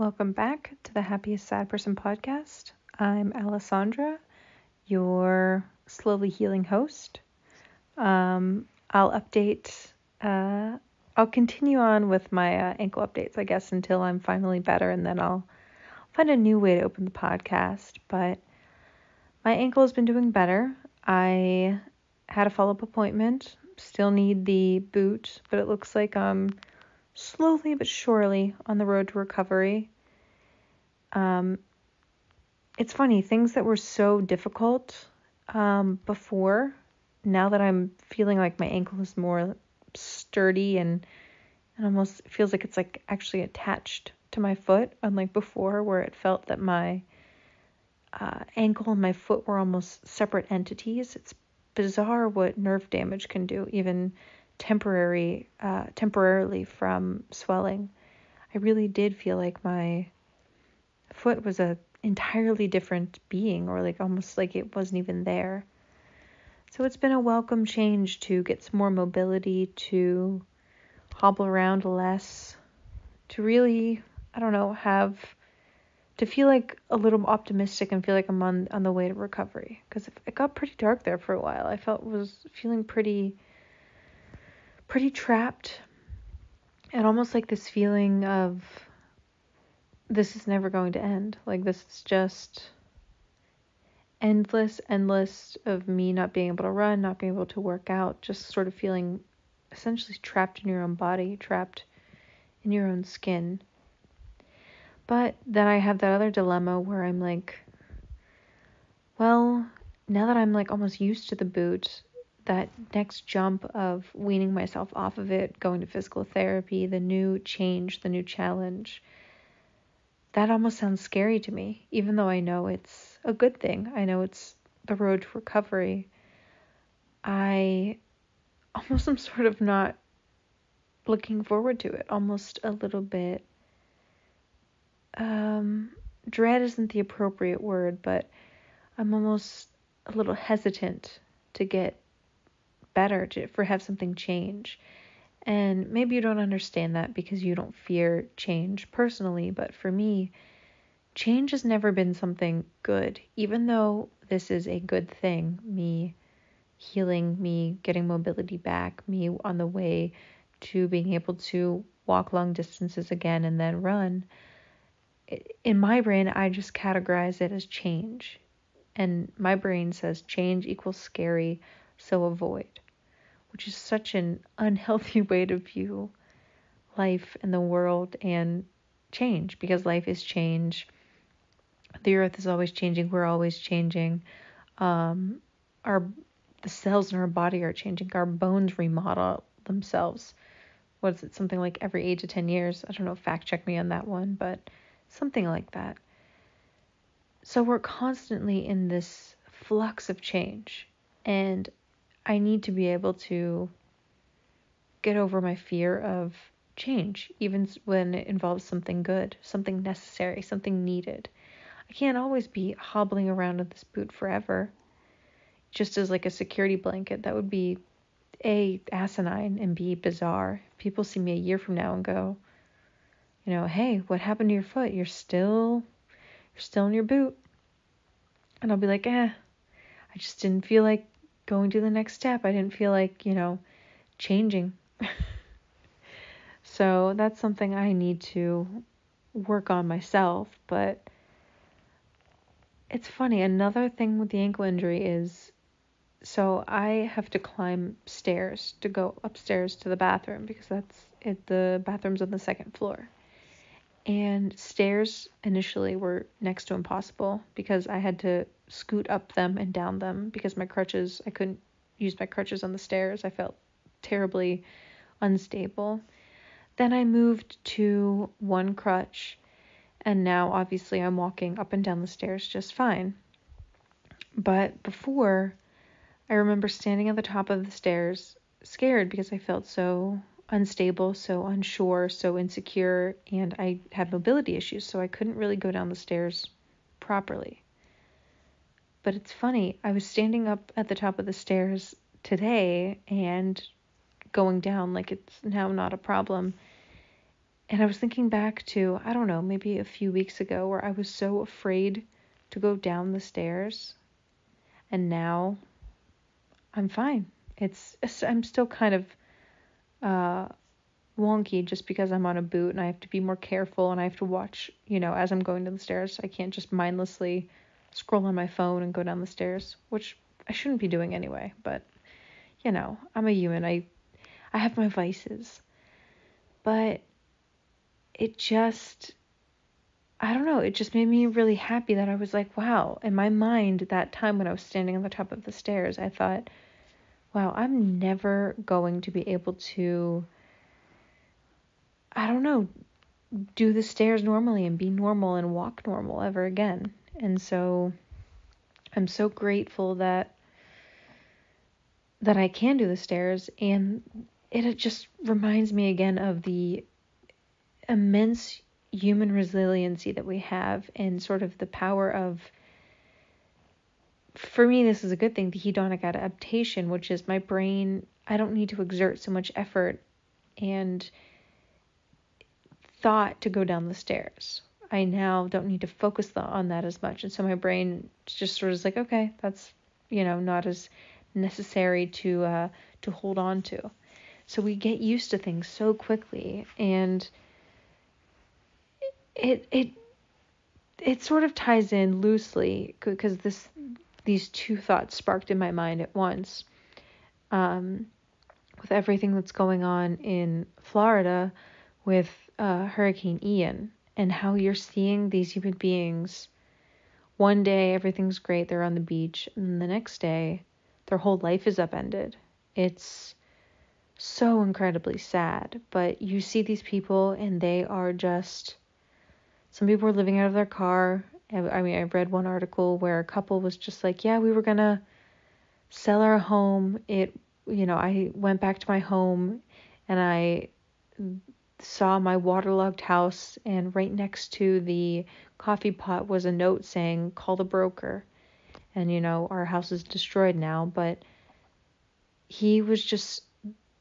Welcome back to the Happiest Sad Person podcast. I'm Alessandra, your slowly healing host. Um, I'll update, uh, I'll continue on with my uh, ankle updates, I guess, until I'm finally better, and then I'll find a new way to open the podcast. But my ankle has been doing better. I had a follow up appointment, still need the boot, but it looks like I'm slowly but surely on the road to recovery. Um, it's funny, things that were so difficult um, before, now that I'm feeling like my ankle is more sturdy and and almost feels like it's like actually attached to my foot, unlike before where it felt that my uh, ankle and my foot were almost separate entities. It's bizarre what nerve damage can do, even temporary uh, temporarily from swelling. I really did feel like my foot was a entirely different being or like almost like it wasn't even there. So it's been a welcome change to get some more mobility, to hobble around less, to really, I don't know, have to feel like a little optimistic and feel like I'm on on the way to recovery because it got pretty dark there for a while. I felt was feeling pretty pretty trapped and almost like this feeling of this is never going to end. Like this is just endless, endless of me not being able to run, not being able to work out, just sort of feeling essentially trapped in your own body, trapped in your own skin. But then I have that other dilemma where I'm like, well, now that I'm like almost used to the boot, that next jump of weaning myself off of it, going to physical therapy, the new change, the new challenge, that almost sounds scary to me, even though I know it's a good thing. I know it's the road to recovery. I almost am sort of not looking forward to it, almost a little bit. Um, dread isn't the appropriate word, but I'm almost a little hesitant to get better to for have something change. And maybe you don't understand that because you don't fear change personally, but for me, change has never been something good. Even though this is a good thing, me healing, me getting mobility back, me on the way to being able to walk long distances again and then run. In my brain, I just categorize it as change. And my brain says change equals scary, so avoid which is such an unhealthy way to view life and the world and change because life is change. The earth is always changing. We're always changing. Um, our the cells in our body are changing. Our bones remodel themselves. What is it? Something like every eight to ten years. I don't know. Fact check me on that one, but something like that. So we're constantly in this flux of change, and I need to be able to get over my fear of change, even when it involves something good, something necessary, something needed. I can't always be hobbling around in this boot forever, just as like a security blanket. That would be A, asinine, and B, bizarre. People see me a year from now and go, you know, hey, what happened to your foot? You're still, you're still in your boot. And I'll be like, eh, I just didn't feel like going to the next step. I didn't feel like, you know, changing. so that's something I need to work on myself. But it's funny. Another thing with the ankle injury is so I have to climb stairs to go upstairs to the bathroom because that's it. The bathroom's on the second floor. And stairs initially were next to impossible because I had to scoot up them and down them because my crutches, I couldn't use my crutches on the stairs. I felt terribly unstable. Then I moved to one crutch, and now obviously I'm walking up and down the stairs just fine. But before, I remember standing at the top of the stairs, scared because I felt so unstable, so unsure, so insecure, and I had mobility issues, so I couldn't really go down the stairs properly. But it's funny, I was standing up at the top of the stairs today and going down like it's now not a problem. And I was thinking back to, I don't know, maybe a few weeks ago where I was so afraid to go down the stairs. And now I'm fine. It's, I'm still kind of uh, wonky just because I'm on a boot and I have to be more careful and I have to watch, you know, as I'm going down the stairs. I can't just mindlessly scroll on my phone and go down the stairs, which I shouldn't be doing anyway, but you know, I'm a human. I I have my vices. But it just I don't know, it just made me really happy that I was like, wow, in my mind that time when I was standing on the top of the stairs, I thought, wow, I'm never going to be able to I don't know, do the stairs normally and be normal and walk normal ever again. And so I'm so grateful that that I can do the stairs and it just reminds me again of the immense human resiliency that we have and sort of the power of for me this is a good thing the hedonic adaptation which is my brain I don't need to exert so much effort and thought to go down the stairs. I now don't need to focus on that as much. And so my brain just sort of is like, okay, that's, you know, not as necessary to uh, to hold on to. So we get used to things so quickly, and it it it sort of ties in loosely because this these two thoughts sparked in my mind at once. Um, with everything that's going on in Florida with uh, Hurricane Ian and how you're seeing these human beings. One day everything's great, they're on the beach, and the next day their whole life is upended. It's so incredibly sad. But you see these people and they are just. Some people are living out of their car. I mean, I read one article where a couple was just like, yeah, we were going to sell our home. It, you know, I went back to my home and I saw my waterlogged house, and right next to the coffee pot was a note saying, call the broker. And you know our house is destroyed now but he was just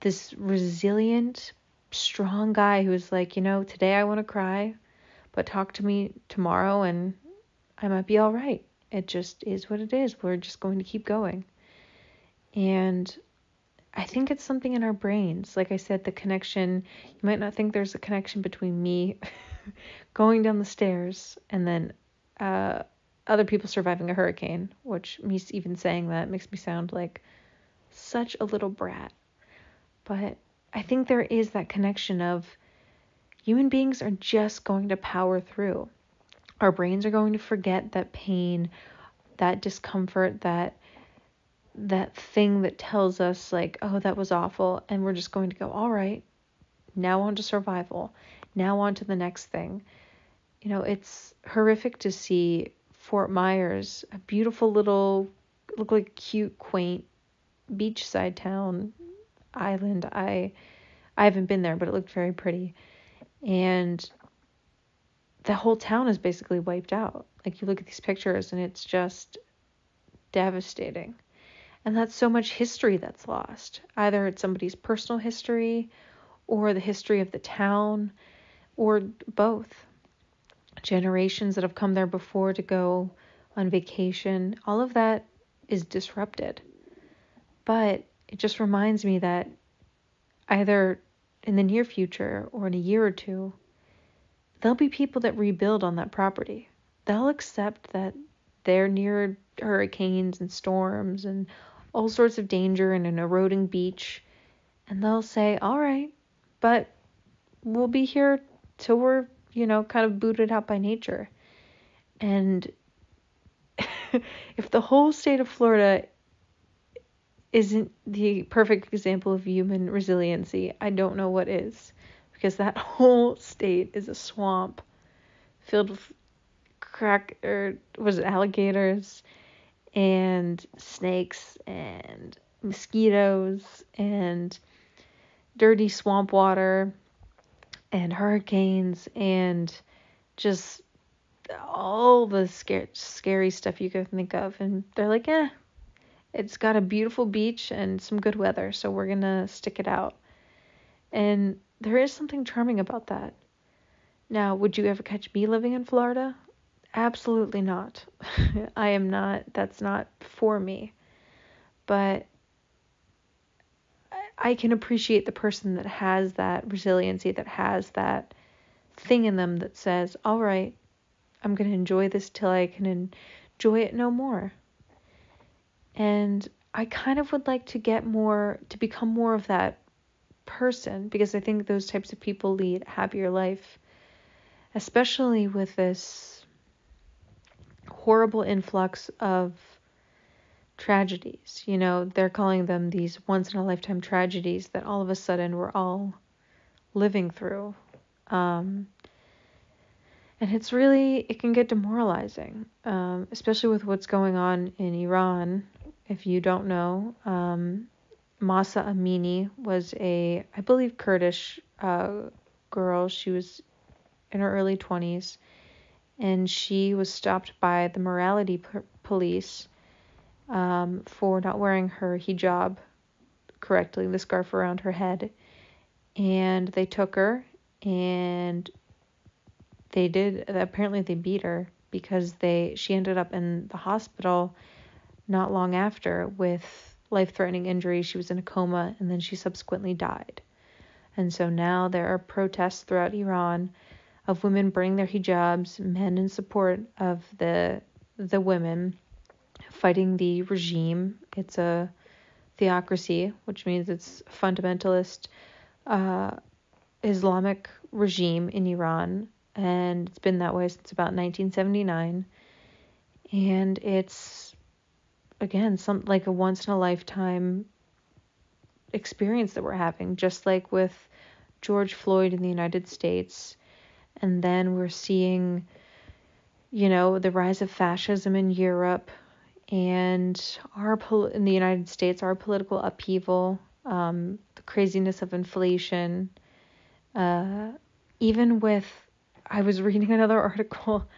this resilient strong guy who was like you know today i want to cry but talk to me tomorrow and i might be all right. It just is what it is. We're just going to keep going. And i think it's something in our brains like i said the connection you might not think there's a connection between me going down the stairs and then uh, other people surviving a hurricane, which me even saying that makes me sound like such a little brat. But I think there is that connection of human beings are just going to power through. Our brains are going to forget that pain, that discomfort, that that thing that tells us like, oh, that was awful, and we're just going to go, all right, now on to survival, now on to the next thing. You know, it's horrific to see Fort Myers, a beautiful little, look like cute, quaint beachside town island. I I haven't been there, but it looked very pretty. And the whole town is basically wiped out. Like you look at these pictures and it's just devastating. And that's so much history that's lost. Either it's somebody's personal history or the history of the town or both generations that have come there before to go on vacation, all of that is disrupted. But it just reminds me that either in the near future or in a year or two, there'll be people that rebuild on that property. They'll accept that they're near hurricanes and storms and all sorts of danger and an eroding beach. And they'll say, all right, but we'll be here till we're you know, kind of booted out by nature. And if the whole state of Florida isn't the perfect example of human resiliency, I don't know what is. Because that whole state is a swamp filled with crack or was it alligators and snakes and mosquitoes and dirty swamp water and hurricanes and just all the scary, scary stuff you can think of. And they're like, eh, it's got a beautiful beach and some good weather, so we're going to stick it out. And there is something charming about that. Now, would you ever catch me living in Florida? Absolutely not. I am not, that's not for me. But I can appreciate the person that has that resiliency, that has that thing in them that says, all right, I'm going to enjoy this till I can enjoy it no more. And I kind of would like to get more, to become more of that person because I think those types of people lead a happier life, especially with this horrible influx of tragedies. You know, they're calling them these once in a lifetime tragedies that all of a sudden we're all living through. Um, and it's really, it can get demoralizing, um, especially with what's going on in Iran. If you don't know, um, Mahsa Amini was a, I believe, Kurdish uh, girl. She was in her early 20s, and she was stopped by the morality p- police um, for not wearing her hijab correctly, the scarf around her head. And they took her and they did apparently they beat her because they she ended up in the hospital not long after with life-threatening injuries. She was in a coma and then she subsequently died. And so now there are protests throughout Iran of women burning their hijabs, men in support of the the women fighting the regime. It's a theocracy, which means it's fundamentalist uh, Islamic regime in Iran, and it's been that way since about 1979. And it's again some like a once in a lifetime experience that we're having, just like with George Floyd in the United States, and then we're seeing, you know, the rise of fascism in Europe and our pol- in the United States, our political upheaval, um, the craziness of inflation, uh, even with, I was reading another article,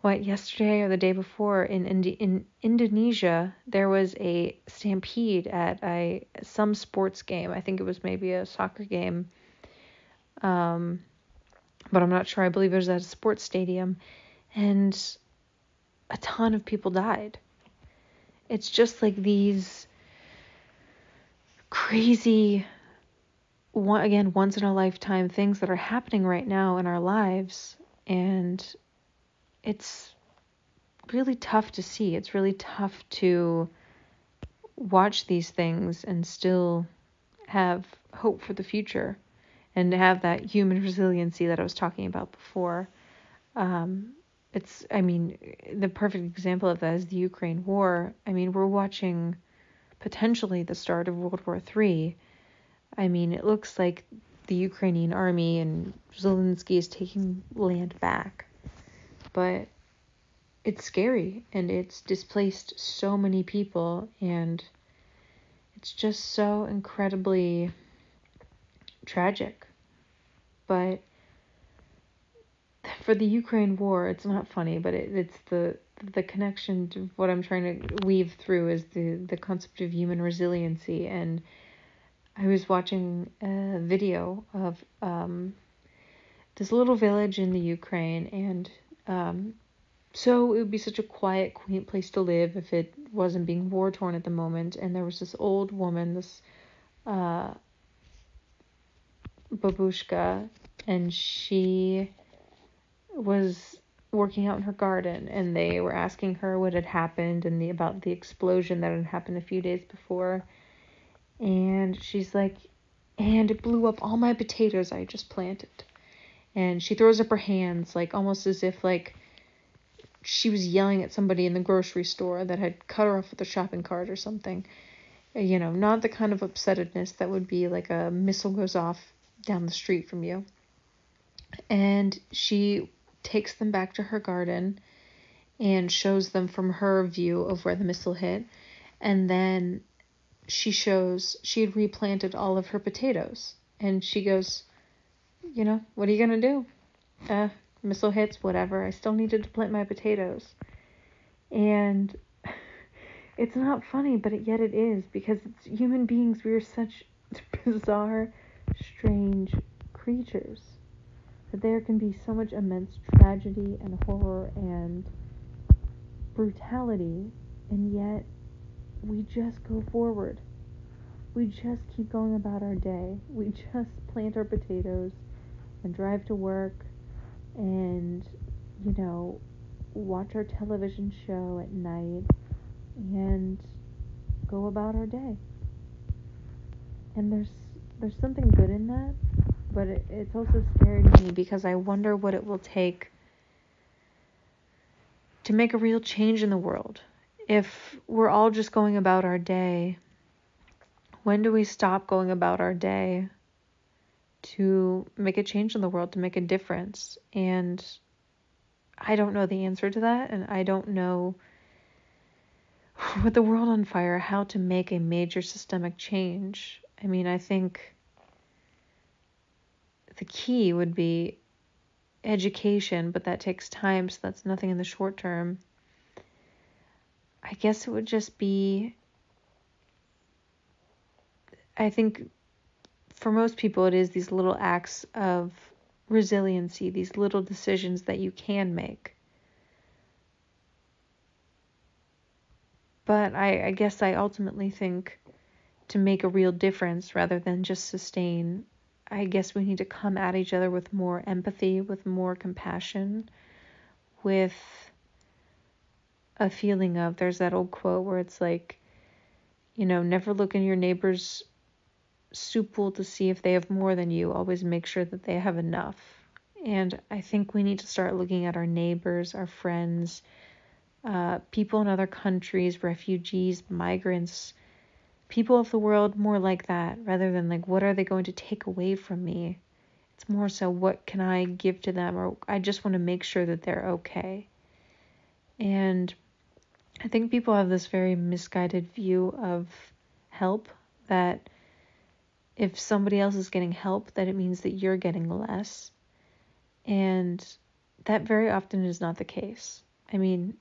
what yesterday or the day before in Indi- in Indonesia, there was a stampede at a some sports game. I think it was maybe a soccer game. Um, but I'm not sure. I believe it was at a sports stadium, and a ton of people died. It's just like these crazy one again once in a lifetime things that are happening right now in our lives and it's really tough to see. It's really tough to watch these things and still have hope for the future and have that human resiliency that I was talking about before um, it's i mean the perfect example of that is the ukraine war i mean we're watching potentially the start of world war III. i mean it looks like the ukrainian army and zelensky is taking land back but it's scary and it's displaced so many people and it's just so incredibly tragic but for the Ukraine war, it's not funny, but it, it's the the connection to what I'm trying to weave through is the the concept of human resiliency. And I was watching a video of um, this little village in the Ukraine, and um, so it would be such a quiet, quaint place to live if it wasn't being war torn at the moment. And there was this old woman, this uh, babushka, and she was working out in her garden and they were asking her what had happened and the about the explosion that had happened a few days before. And she's like and it blew up all my potatoes I just planted. And she throws up her hands like almost as if like she was yelling at somebody in the grocery store that had cut her off with a shopping cart or something. You know not the kind of upsetedness that would be like a missile goes off down the street from you and she takes them back to her garden and shows them from her view of where the missile hit. And then she shows she had replanted all of her potatoes. And she goes, You know, what are you going to do? Uh, missile hits, whatever. I still needed to plant my potatoes. And it's not funny, but it, yet it is because it's human beings. We are such bizarre, strange creatures. that there can be so much immense tragedy and horror and brutality, and yet we just go forward. We just keep going about our day. We just plant our potatoes and drive to work and, you know, watch our television show at night and go about our day. And there's there's something good in that, but it, it's also scary to me because I wonder what it will take to make a real change in the world. If we're all just going about our day, when do we stop going about our day to make a change in the world, to make a difference? And I don't know the answer to that, and I don't know with the world on fire how to make a major systemic change. I mean, I think the key would be education, but that takes time, so that's nothing in the short term. I guess it would just be. I think for most people, it is these little acts of resiliency, these little decisions that you can make. But I, I guess I ultimately think to make a real difference rather than just sustain, I guess we need to come at each other with more empathy, with more compassion, with a feeling of there's that old quote where it's like, you know, never look in your neighbor's soup bowl to see if they have more than you. Always make sure that they have enough. And I think we need to start looking at our neighbors, our friends, uh, people in other countries, refugees, migrants, people of the world more like that rather than like, what are they going to take away from me? It's more so, what can I give to them? Or I just want to make sure that they're okay. And I think people have this very misguided view of help that if somebody else is getting help, that it means that you're getting less. And that very often is not the case. I mean,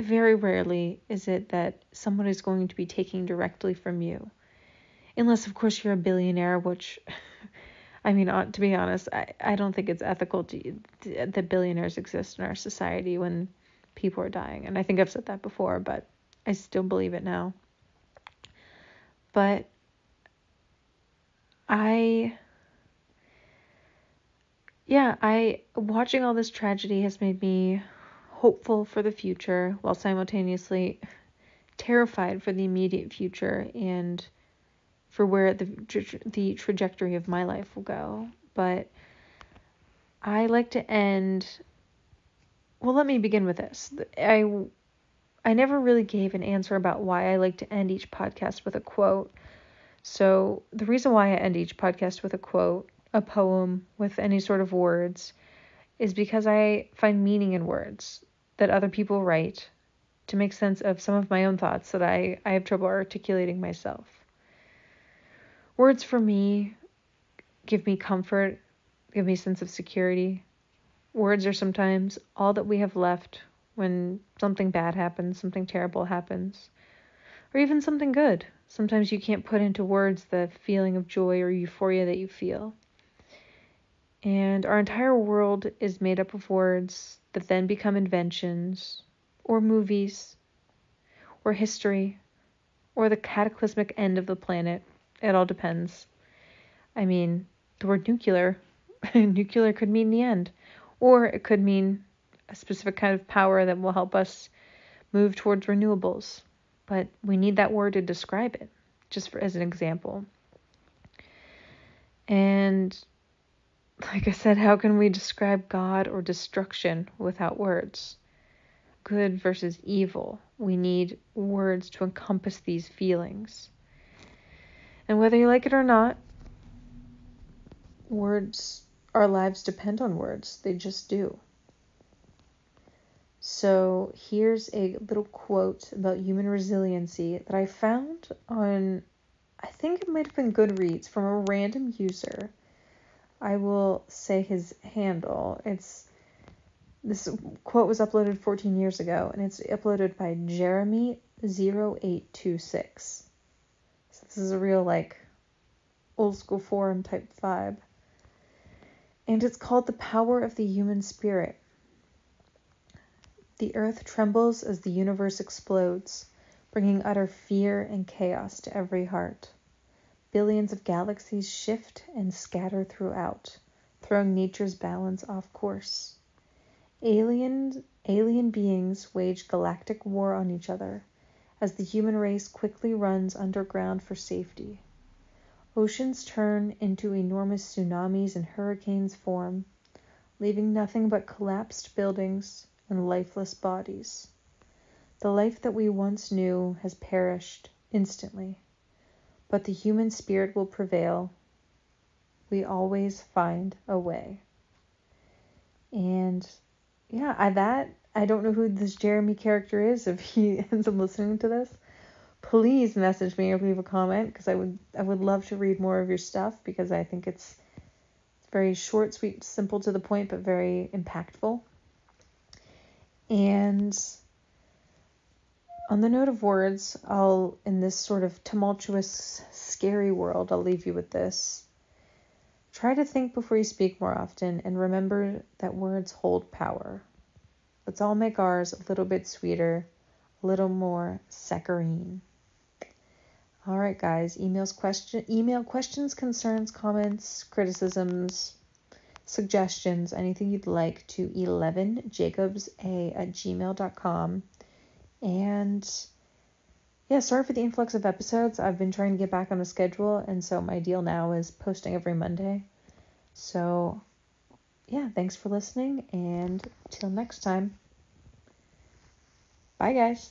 very rarely is it that someone is going to be taking directly from you. Unless, of course, you're a billionaire, which, I mean, uh, to be honest, I, I don't think it's ethical to, that billionaires exist in our society when people are dying. And I think I've said that before, but I still believe it now. But I yeah, I watching all this tragedy has made me hopeful for the future while simultaneously terrified for the immediate future and for where the the trajectory of my life will go. But I like to end well, let me begin with this. I I never really gave an answer about why I like to end each podcast with a quote. So, the reason why I end each podcast with a quote, a poem with any sort of words, is because I find meaning in words that other people write to make sense of some of my own thoughts that I, I have trouble articulating myself. Words for me give me comfort, give me a sense of security. Words are sometimes all that we have left when something bad happens, something terrible happens, or even something good. Sometimes you can't put into words the feeling of joy or euphoria that you feel. And our entire world is made up of words that then become inventions, or movies, or history, or the cataclysmic end of the planet. It all depends. I mean, the word nuclear, nuclear could mean the end, or it could mean a specific kind of power that will help us move towards renewables but we need that word to describe it, just for, as an example. And like I said, how can we describe God or destruction without words? Good versus evil. We need words to encompass these feelings. And whether you like it or not, words, our lives depend on words. They just do. So here's a little quote about human resiliency that I found on, I think it might have been Goodreads from a random user. I will say his handle. It's this quote was uploaded 14 years ago and it's uploaded by Jeremy0826. So this is a real like old school forum type vibe. And it's called The Power of the Human Spirit. The earth trembles as the universe explodes, bringing utter fear and chaos to every heart. Billions of galaxies shift and scatter throughout, throwing nature's balance off course. Alien, alien beings wage galactic war on each other as the human race quickly runs underground for safety. Oceans turn into enormous tsunamis and hurricanes form, leaving nothing but collapsed buildings and lifeless bodies. The life that we once knew has perished instantly, but the human spirit will prevail. We always find a way. And yeah, I that I don't know who this Jeremy character is if he ends up listening to this. Please message me or leave a comment because I would I would love to read more of your stuff because I think it's it's very short, sweet, simple to the point, but very impactful. And on the note of words, I'll, in this sort of tumultuous, scary world, I'll leave you with this. Try to think before you speak more often and remember that words hold power. Let's all make ours a little bit sweeter, a little more saccharine. All right, guys, emails question email questions, concerns, comments, criticisms, suggestions, anything you'd like to 11jacobsa at gmail.com. And yeah, sorry for the influx of episodes. I've been trying to get back on a schedule, and so my deal now is posting every Monday. So yeah, thanks for listening, and till next time. Bye, guys.